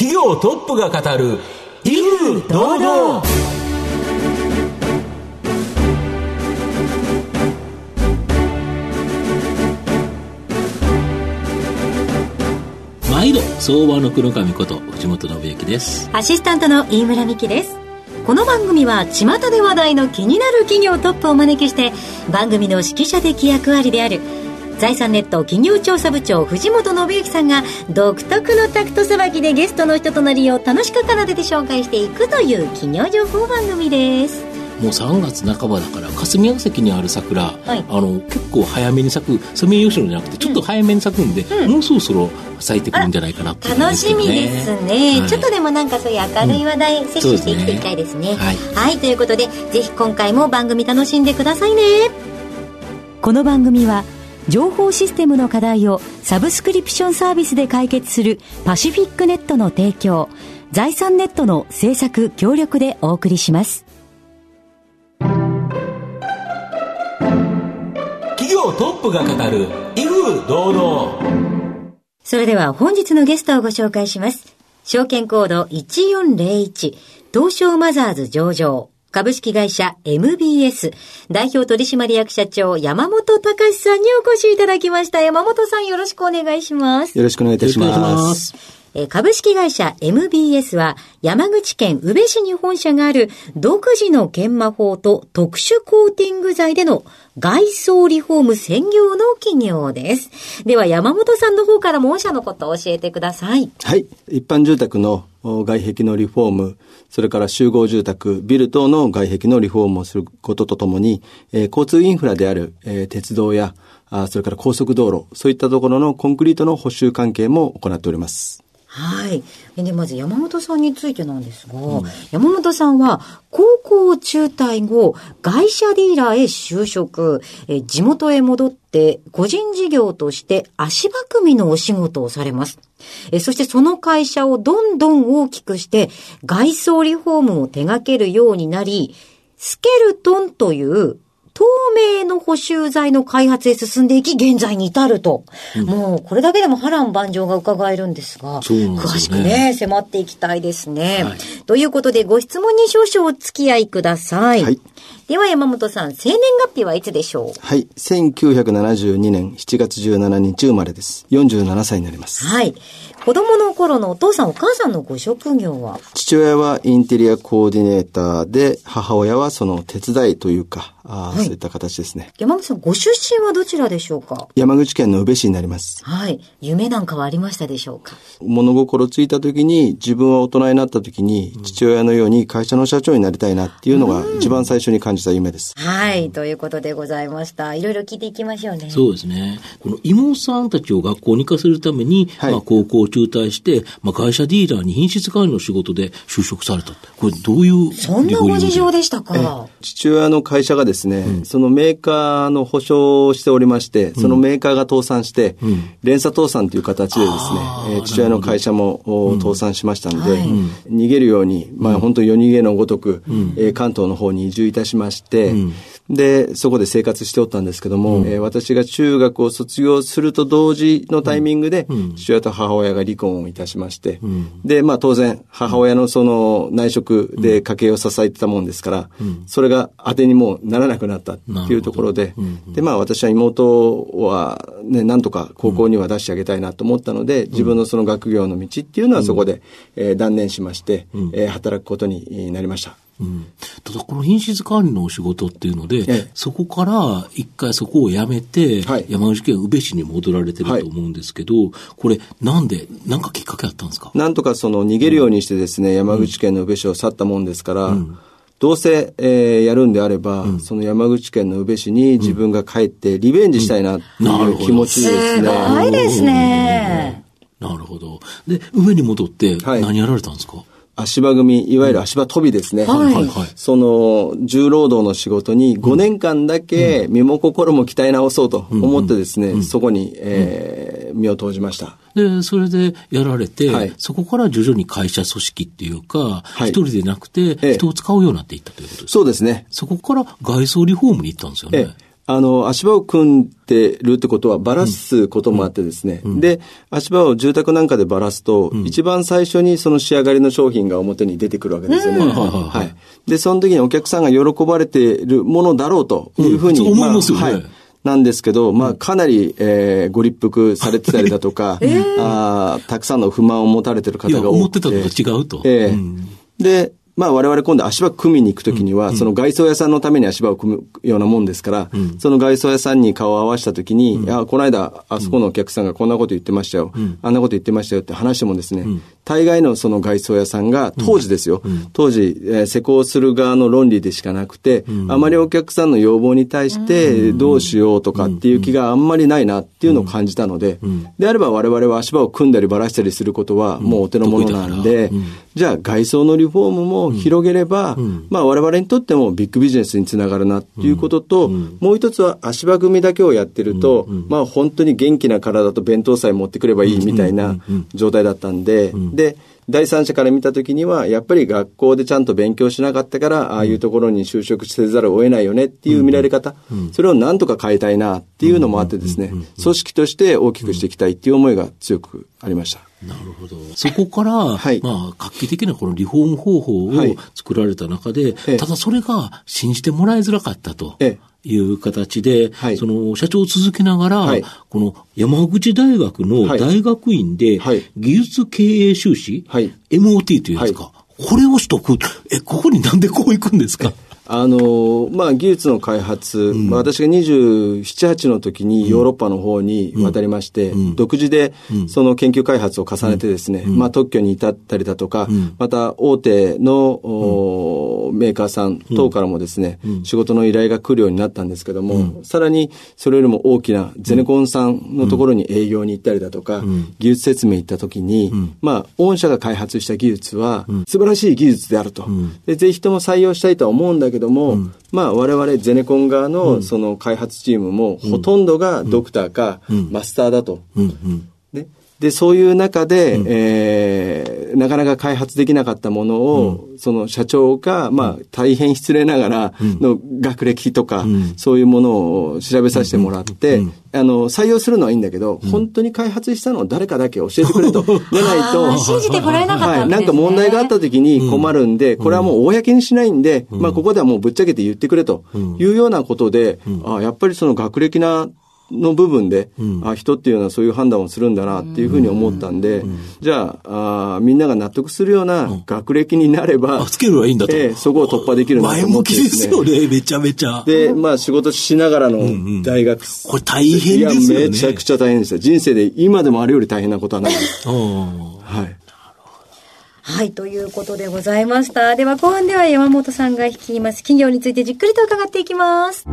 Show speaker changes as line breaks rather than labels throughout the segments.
企業トップが語る威風堂々
毎度相場の黒髪こと藤本信之です。
アシスタントの飯村美希です。この番組は巷で話題の気になる企業トップをお招きして番組の指揮者的役割である財産ネット企業調査部長藤本信之さんが独特のタクトさばきでゲストの人となりを楽しく奏でて紹介していくという企業情報番組です。
もう3月半ばだから霞が関にある桜、
はい。
あの結構早めに咲くソメイヨシノじゃなくてちょっと早めに咲くんで、もうそろそろ咲いてくるんじゃないかなっていう
楽しみですね、
はい。
ちょっとでもなんかそういう明るい話題摂取していっていきたいですね,、
そうですね。
はい、ということでぜひ今回も番組楽しんでくださいね。
この番組は情報システムの課題をサブスクリプションサービスで解決するパシフィックネットの提供財産ネットの制作協力でお送りします
企業トップが語る威風堂々
それでは本日のゲストをご紹介します。証券コード1401東証マザーズ上場株式会社 MBS 代表取締役社長山本隆さんにお越しいただきました。山本さんよろしくお願いします。
よろしくお願いいたしま。
ます
株式会社 MBS は山口県宇部市に本社がある独自の研磨法と特殊コーティング剤での外装リフォーム専業の企業です。では山本さんの方からも御社のことを教えてください。
はい。一般住宅のお外壁のリフォーム、それから集合住宅、ビル等の外壁のリフォームをすることとともに、えー交通インフラである、えー鉄道や、あそれから高速道路、そういったところのコンクリートの補修関係も行っております。
はい。えで、まず山本さんについてなんですが、山本さんは高校を中退後、外車ディーラーへ就職、え地元へ戻って個人事業として足場組みのお仕事をされます。えそしてその会社をどんどん大きくして外装リフォームを手掛けるようになり、スケルトンという透明の補修剤の開発へ進んでいき、現在に至ると。もう、これだけでも波乱万丈が伺えるんですが、
すよね
詳しくね、迫っていきたいですね。
はい
ということで、ご質問に少々お付き合いください。
はい
では、山本さん、生年月日はいつでしょう？
はい。1972年7月17日生まれです。47歳になります。
はい。子供の頃のお父さんお母さんのご職業は？
父親はインテリアコーディネーターで、母親はその手伝いというか、あー
はい
そういった形ですね。
山本さん、ご出身はどちらでしょうか？
山口県の宇部市になります。
はい。夢なんかはありましたでしょうか？
物心ついた時に、自分は大人になった時に、父親のように会社の社長になりたいなっていうのが一番最初に感じた夢です。
はい。ということでございました。いろいろ聞いていきましょうね。
そうですね。この妹さんたちを学校に行かせるために、
はい。
まあ高校を中退して、まあ会社ディーラーに品質管理の仕事で就職されたって。これどういう
そんなご事情でしたか、
父親の会社がですね、そのメーカーの保証をしておりまして、そのメーカーが倒産して、連鎖倒産という形でですね、えー父親の会社もお倒産しましたので、
はい。
逃げるように、まあ本当に夜逃げのごとく、えー関東の方に移住いたしまして、で、そこで生活しておったんですけども、えー私が中学を卒業すると同時のタイミングで、父親と母親が離婚をいたしまして、で、まあ当然、母親のその内職で家計を支えてたもんですから、それが当てにもうならなくなったっていうところで、で、まあ私は妹はね、なんとか高校には出してあげたいなと思ったので、自分のその学業の道っていうのはそこで、えー断念しまして、えー働くことになりました。
うん。ただこの品質管理のお仕事っていうので、
ええ。
そこから一回そこを辞めて、
はい。
山口県宇部市に戻られてると思うんですけど、これなんで、なんかきっかけあったんですか？
なんとかその逃げるようにしてですね、山口県の宇部市を去ったもんですから、どうせ、えーやるんであれば、その山口県の宇部市に自分が帰ってリベンジしたいなって
なるほど。
いう気持ちです
す
ね。
ごいですね。
なるほど。で、宇部に戻って
はい。
何やられたんですか、
足場組、いわゆる足場飛びですね。
はい。
はい。はい。
その、重労働の仕事に5年間だけ身も心も鍛え直そうと思ってですね、そこに、えー身を投じました。
で、それでやられて、
はい。
そこから徐々に会社組織っていうか、一、
い。
人でなくて、
ええ。
人を使うようになっていったということですか？
そうですね。
そこから外装リフォームに行ったんですよね。
ええあの、足場を組んでるってことはばらすこともあってですね。で、足場を住宅なんかでばらすと、一番最初にその仕上がりの商品が表に出てくるわけですよね。はい。で、その時にお客さんが喜ばれているものだろうというふうに。
思いますよね。はい
なんですけど、まあ、かなり、えー、ご立腹されてたりだとか、えー、あたくさんの不満を持たれてる方が多くて。
思ってたのと違うと。
えー、うん、で、まあ我々今度足場組みに行くときには、その外装屋さんのために足場を組むようなもんですから、その外装屋さんに顔を合わせたときに、いや、この間、あそこのお客さんがこんなこと言ってましたよ、あんなこと言ってましたよって話してもですね、大概のその外装屋さんが、当時ですよ、当時、え施工する側の論理でしかなくて、あまりお客さんの要望に対してどうしようとかっていう気があんまりないなっていうのを感じたので、であれば我々は足場を組んだりばらしたりすることはもうお手の物なんで、じゃあ外装のリフォームも広げれば、うん、まあ我々にとってもビッグビジネスにつながるなっていうことと、うん、もう一つは足場組だけをやってると、まあ本当に元気な体と弁当さえ持ってくればいいみたいな状態だったんで、で、第三者から見たときには、やっぱり学校でちゃんと勉強しなかったから、ああいうところに就職せざるを得ないよねっていう見られ方、それをなんとか変えたいなっていうのもあってですね、組織として大きくしていきたいっていう思いが強くありました。
なるほど。そこから、はい、まあ、画期的なこのリフォーム方法を作られた中で、はい、ただそれが信じてもらいづらかったと。ええ。いう形で、はい、その社長を続けながら、はい、この山口大学の大学院で、技術経営修士、はい、MOT というんですか、これを取得、え、ここになんでこう行くんですか？
あの、まあ、技術の開発、うん、まあ、私が27、8の時にヨーロッパの方に渡りまして、うん、独自でその研究開発を重ねてですね、うん、まあ、特許に至ったりだとか、また大手の、メーカーさん等からもですね、仕事の依頼が来るようになったんですけども、さらにそれよりも大きなゼネコンさんのところに営業に行ったりだとか、技術説明行った時に、まあ、御社が開発した技術は素晴らしい技術であると。でぜひとも採用したいとは思うんだけどども、うん、まあ我々ゼネコン側のその開発チームもほとんどがドクターかマスターだと。ね、で、そういう中で、うん、えー、なかなか開発できなかったものを、うん、その社長が、まあ、大変失礼ながらの学歴とか、うん、そういうものを調べさせてもらって、あの、採用するのはいいんだけど、本当に開発したのを誰かだけ教えてくれと。でないと。
信じてもらえなかったね、
はい。なんか問題があった時に困るんで、これはもう公にしないんで、まあ、ここではもうぶっちゃけて言ってくれというようなことで、あやっぱりその学歴なの部分で、うん、あ人っていうのはそういう判断をするんだなっていうふうに思ったんで、じゃああみんなが納得するような学歴になれば、
スケールはいいんだと、
えー、そこを突破できる
なと思って、ね、前向きですよね、めちゃめちゃ。
で、まあ仕事しながらの大学、うん
うん、これ大変ですよね。
いや、めちゃくちゃ大変でした。人生で今でもあれより大変なことはない。はい。
はい、ということでございました。では後半では山本さんが率います企業についてじっくりと伺っていきます。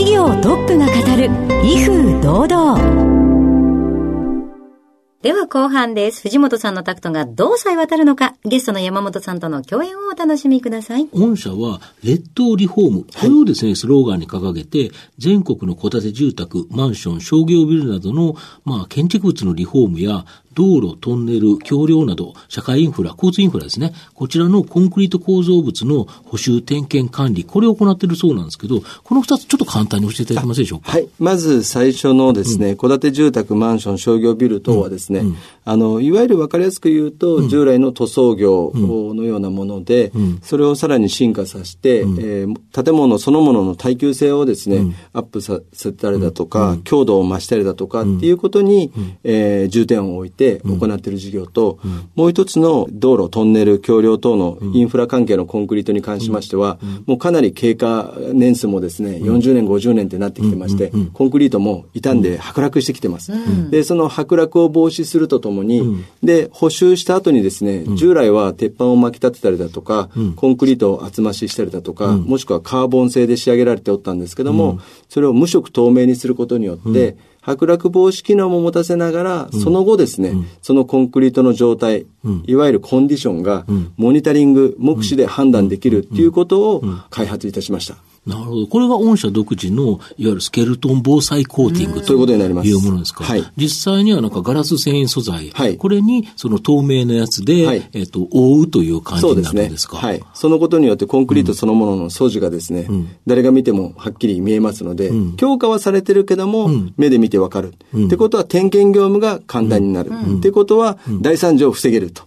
企業トップが語る威風堂々
では後半です。藤本さんのタクトがどうさえ渡るのか、ゲストの山本さんとの共演をお楽しみください。
御社は、列島リフォーム。これをですね、スローガンに掲げて、全国の戸建て住宅、マンション、商業ビルなどの、まあ、建築物のリフォームや、道路、トンネル、橋梁など、社会インフラ、交通インフラですね。こちらのコンクリート構造物の補修、点検、管理、これを行っているそうなんですけど、この二つちょっと簡単に教えていただけますでしょうか？
はい。まず最初のですね、戸、うん、建て住宅、マンション、商業ビル等はですね、うん。うん、あの、いわゆる分かりやすく言うと、従来の塗装業のようなもので、それをさらに進化させて、えー、建物そのものの耐久性をですね、アップさせたりだとか、強度を増したりだとかっていうことに、えー、重点を置いて、て行っている事業と、うん、もう一つの道路、トンネル、橋梁等のインフラ関係のコンクリートに関しましては、もうかなり経過年数もですね、40年、50年ってなってきてまして、コンクリートも傷んで剥落してきてます。で、その剥落を防止するとともに、で、補修した後にですね、従来は鉄板を巻き立てたりだとか、コンクリートを厚増ししたりだとか、もしくはカーボン製で仕上げられておったんですけども、それを無色透明にすることによって、剥落防止機能も持たせながら、その後ですね、そのコンクリートの状態、いわゆるコンディションが、モニタリング、目視で判断できるっていうことを開発いたしました。
なるほど。これが御社独自の、いわゆるスケルトン防災コーティングということになります。いうものですか？はい。実際にはなんかガラス繊維素材。はい。これに、その透明なやつで、はい、えっ、と、覆うという感じになるんですか？
すね、はい。そのことによってコンクリートそのものの素地がですね、うん、誰が見てもはっきり見えますので、うん、強化はされてるけども、うん、目で見てわかる。ってことは点検業務が簡単になる。ってことは、大惨事を防げると。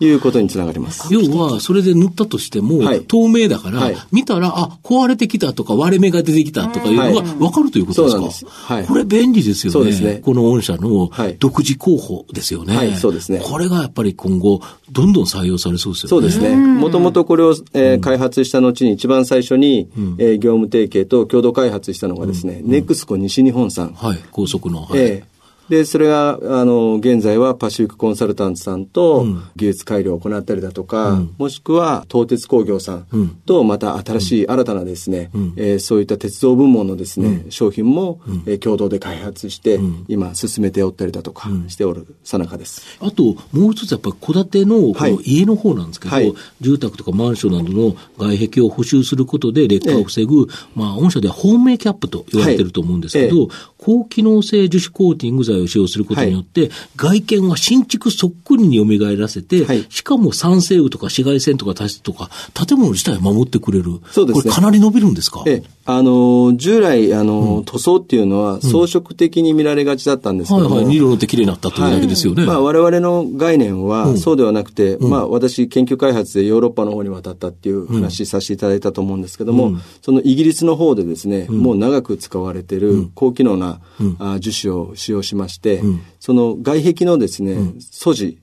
いうことにつながります。
要は、それで塗ったとしても、はい、透明だから、はい、見たら、あ、壊れてきたとか割れ目が出てきたとかいうのが分かるということですか、はい、です。これ便利ですよね。そうですね。この御社の独自候補ですよね。はい、
そうですね。
これがやっぱり今後、どんどん採用されそうですよね。
そうですね。もともとこれを、えー、開発した後に一番最初に、うん、えー、業務提携と共同開発したのがですね、うん、ネクスコ西日本さん。
はい、高速の。はい、え
ーで、それが、あの、現在はパシフィックコンサルタントさんと技術改良を行ったりだとか、うん、もしくは東鉄工業さんとまた新しい新たなですね、うん、えー、そういった鉄道部門のですね、うん、商品も、うん、えー、共同で開発して、今進めておったりだとかしておるさなかです。
あと、もう一つやっぱり戸建てのこの家の方なんですけど、はい、住宅とかマンションなどの外壁を補修することで劣化を防ぐ、えまあ、御社ではホームキャップと言われてると思うんですけど、はい。え、高機能性樹脂コーティング剤を使用することによって、はい、外見は新築そっくりに蘇らせて、はい、しかも酸性雨とか紫外線とか多湿とか、建物自体を守ってくれる。そうですね。これかなり伸びるんですか？ええ。
あの、従来、あの、うん、塗装っていうのは装飾的に見られがちだったんですけども、うん、はいはい、
色塗って綺麗になったというだけですよね。はい、まあ、
我々の概念はそうではなくて、うん、まあ、私、研究開発でヨーロッパの方に渡ったっていう話させていただいたと思うんですけども、そのイギリスの方でですね、もう長く使われている高機能な、あ樹脂を使用しまして、その外壁のですね、素地、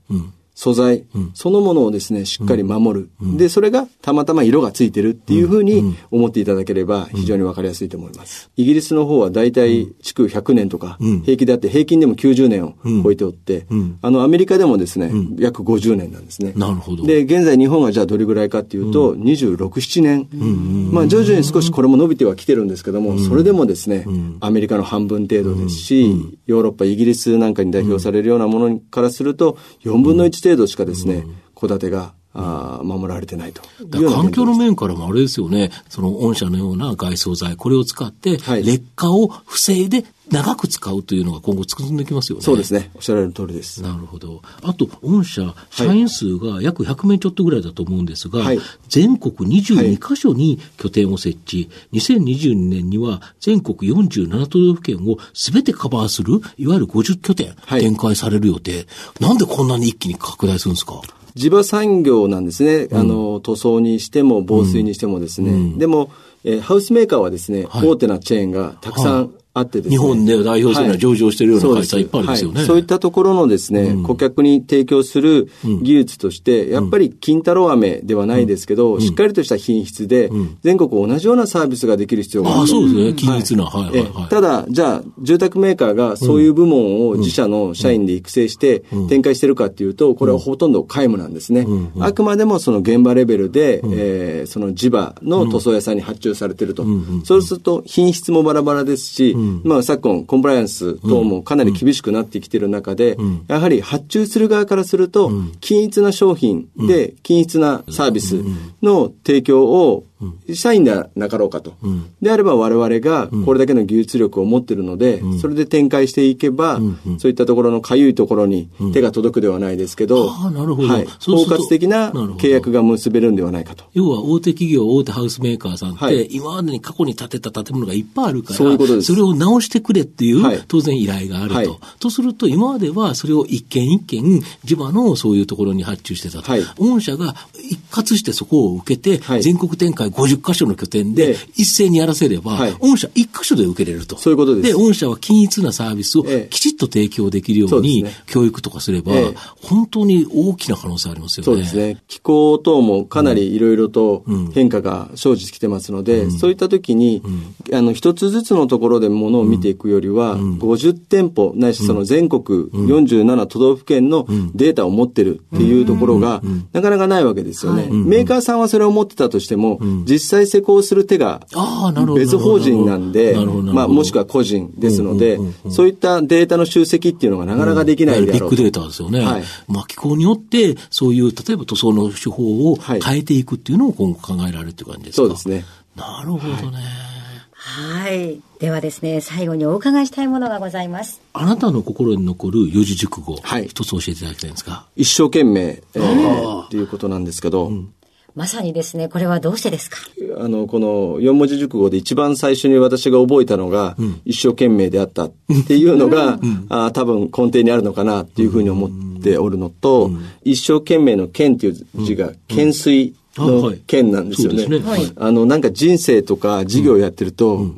素材、そのものをですね、しっかり守る、で、それがたまたま色がついてるっていうふうに思っていただければ非常にわかりやすいと思います。イギリスの方は大体築100年とか平気であって平均でも90年を超えておって、あのアメリカでもですね、約50年なんですね。
なるほど。
で、現在日本がじゃあどれぐらいかっていうと、26、7年。まあ徐々に少しこれも伸びてはきてるんですけども、それでもですね、アメリカの半分程度ですし、ヨーロッパ、イギリスなんかに代表されるようなものからすると、4分の1程度しかですね、戸建てがあ守られてないと
環境の面からもあれですよね、その御社のような外装材、これを使って、劣化を防いで長く使うというのが今後進んできますよね。
そうですね。おっしゃられる通りです。
なるほど。あと、御社、社員数が約100名ちょっとぐらいだと思うんですが、はい、全国22カ所に拠点を設置、2022年には全国47都道府県を全てカバーする、いわゆる50拠点展開される予定。はい、なんでこんなに一気に拡大するんですか？
地場産業なんですね。うん、あの、塗装にしても防水にしてもですね。うん、でも、えー、ハウスメーカーはですね、はい、大手なチェーンがたくさん、はいあってですね。
日本で代表するような上場しているような会社いっぱいありますよね。
はい、そういったところのですね、うん、顧客に提供する技術として、やっぱり金太郎飴ではないですけど、うん、しっかりとした品質で、全国同じようなサービスができる必要がある。あ
そうですね。均一な。はい、はい、
はい。ただ、じゃあ、住宅メーカーがそういう部門を自社の社員で育成して展開してるかっていうと、これはほとんど皆無なんですね。あくまでもその現場レベルで、えー、その地場の塗装屋さんに発注されてると。そうすると品質もバラバラですし、まあ昨今コンプライアンス等もかなり厳しくなってきている中で、やはり発注する側からすると、均一な商品で均一なサービスの提供をしたいんではなかろうかと。うん、であれば我々がこれだけの技術力を持っているので、うん、それで展開していけば、そういったところのかゆいところに手が届くではないですけど、
あなるほど、
はい、包括的な契約が結べるんではないかと。
要は大手企業、大手ハウスメーカーさんって、はい、今までに過去に建てた建物がいっぱいあるから、そういうことです。それを直してくれっていう、はい、当然依頼があると、はい。とすると、今まではそれを一件一件、地場のそういうところに発注してたと。御社が一括してそこを受けて、全国展開50箇所の拠点で一斉にやらせれば、はい、御社一箇所で受けれると。
そういうことです。
で、御社は均一なサービスをきちっと提供できるように、教育とかすれば、本当に大きな可能性ありますよね。
そうですね。気候等もかなりいろいろと変化が生じてきてますので、うん、そういった時に、うん、あの、一つずつのところでものを見ていくよりは、うん、50店舗、ないしその全国47都道府県のデータを持ってるっていうところが、なかなかないわけですよね。メーカーさんはそれを持ってたとしても、実際施工する手が別法人なんで、まあ、もしくは個人ですので、そういったデータの集積っていうのがなかなかできないで
あろう、ビッグデータですよね。はい、まあ、気候によって、そういう、例えば塗装の手法を変えていくっていうのを今後考えられるという感じですか、
そうですね。
なるほどね。
はい。ではですね、最後にお伺いしたいものがございます。
あなたの心に残る四字熟語、はい、一つ教えていただきたいんですか。
一生懸命、えー、っていうことなんですけど、うん
まさにですね、これはどうしてですか？
あの、この四文字熟語で一番最初に私が覚えたのが、うん、一生懸命であった。っていうのが、うん、あ多分根底にあるのかなっていうふうに思っておるのと、うん、一生懸命の懸っていう字が懸垂の懸なんですよね。あの、なんか人生とか事業をやってると、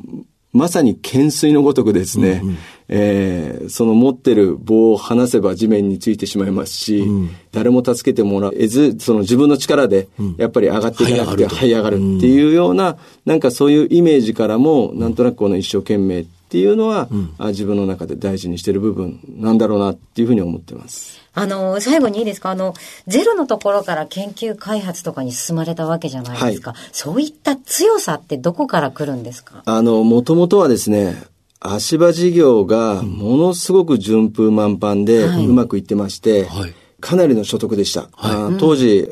まさに懸垂のごとくですね、うんうん、えー、その持ってる棒を離せば地面についてしまいますし、うん、誰も助けてもらえず、その自分の力で、やっぱり上がっていかなくて這い上がるっていうような、なんかそういうイメージからも、なんとなくこの一生懸命っていうのは、うん、自分の中で大事にしてる部分なんだろうなっていうふうに思ってます。
あの、最後にいいですか？あの、ゼロのところから研究開発とかに進まれたわけじゃないですか。はい、そういった強さってどこから来るんですか？
あの、もともとはですね、足場事業がものすごく順風満帆でうまくいってまして、はい、かなりの所得でした。はい、当時、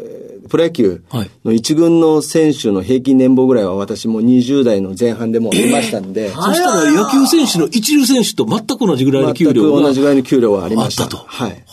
プロ野球の一軍の選手の平均年俸ぐらいは私も20代の前半でもありましたんで。え
ー、そしたら野球選手の一流選手と全く同じぐらいの給料
が全く同じぐらいの給料はありました。と。はい。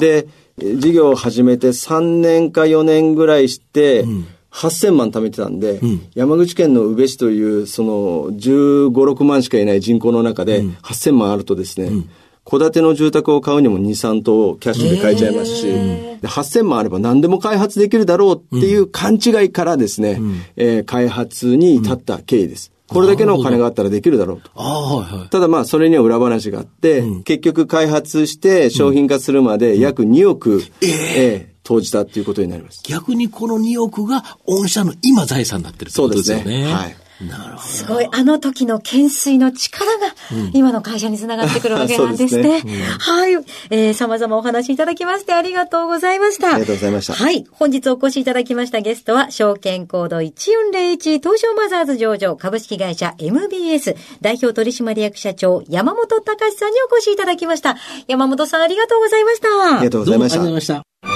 で、事業を始めて3年か4年ぐらいして、うん8000万貯めてたんで、うん、山口県の宇部市という、その、15、6万しかいない人口の中で、8000万あるとですね、うん。戸建ての住宅を買うにも2、3棟キャッシュで買えちゃいますし、えー、8000万あれば何でも開発できるだろうっていう勘違いからですね、うん、えー、開発に至った経緯です。これだけのお金があったらできるだろうと。はいはい、ただまあ、それには裏話があって、うん、結局開発して商品化するまで約2億、うん、えー、えー投じたっていうことになります。
逆にこの2億が御社の今財産になってるってことですよね。そうですね。はい。
なるほど。すごい、あの時の懸垂の力が、今の会社につながってくるわけなんですね。すねうん、はい。えー、様々お話いただきましてありがとうございました。
ありがとうございました。
はい。本日お越しいただきましたゲストは、証券コード1401東証マザーズ上場株式会社 MBS 代表取締役社長山本隆さんにお越しいただきました。山本さんありがとうございました。
ありがとうございました。
ありがとうございました。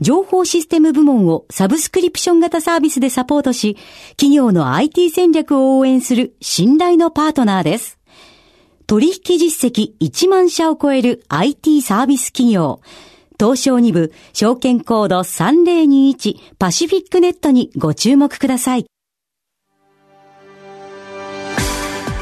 情報システム部門をサブスクリプション型サービスでサポートし、企業の IT 戦略を応援する信頼のパートナーです。取引実績1万社を超える IT サービス企業。東証2部証券コード3021パシフィックネットにご注目ください。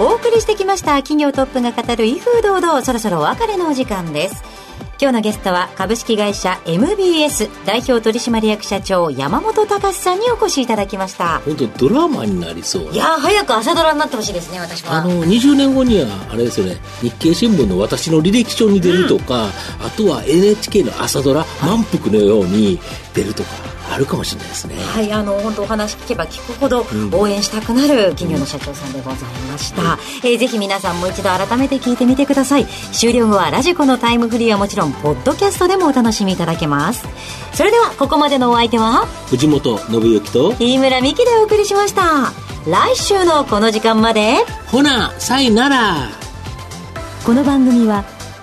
お送りしてきました企業トップが語る威風堂々そろそろお別れのお時間です。今日のゲストは株式会社 MBS 代表取締役社長山本隆さんにお越しいただきました。
本当ドラマになりそう。
いや早く朝ドラになってほしいですね私は。
あの20年後にはあれですよね日経新聞の私の履歴書に出るとか、うん、あとは NHK の朝ドラ「満腹」のように出るとかあるかもしれないですね。
はいあの本当お話聞けば聞くほど応援したくなる企業の社長さんでございました、うん、えー、ぜひ皆さんもう一度改めて聞いてみてください。終了後はラジコのタイムフリーはもちろんポッドキャストでもお楽しみいただけます。それではここまでのお相手は
藤本信之と
飯村美希でお送りしました。来週のこの時間まで。
ほなさいなら。
この番組は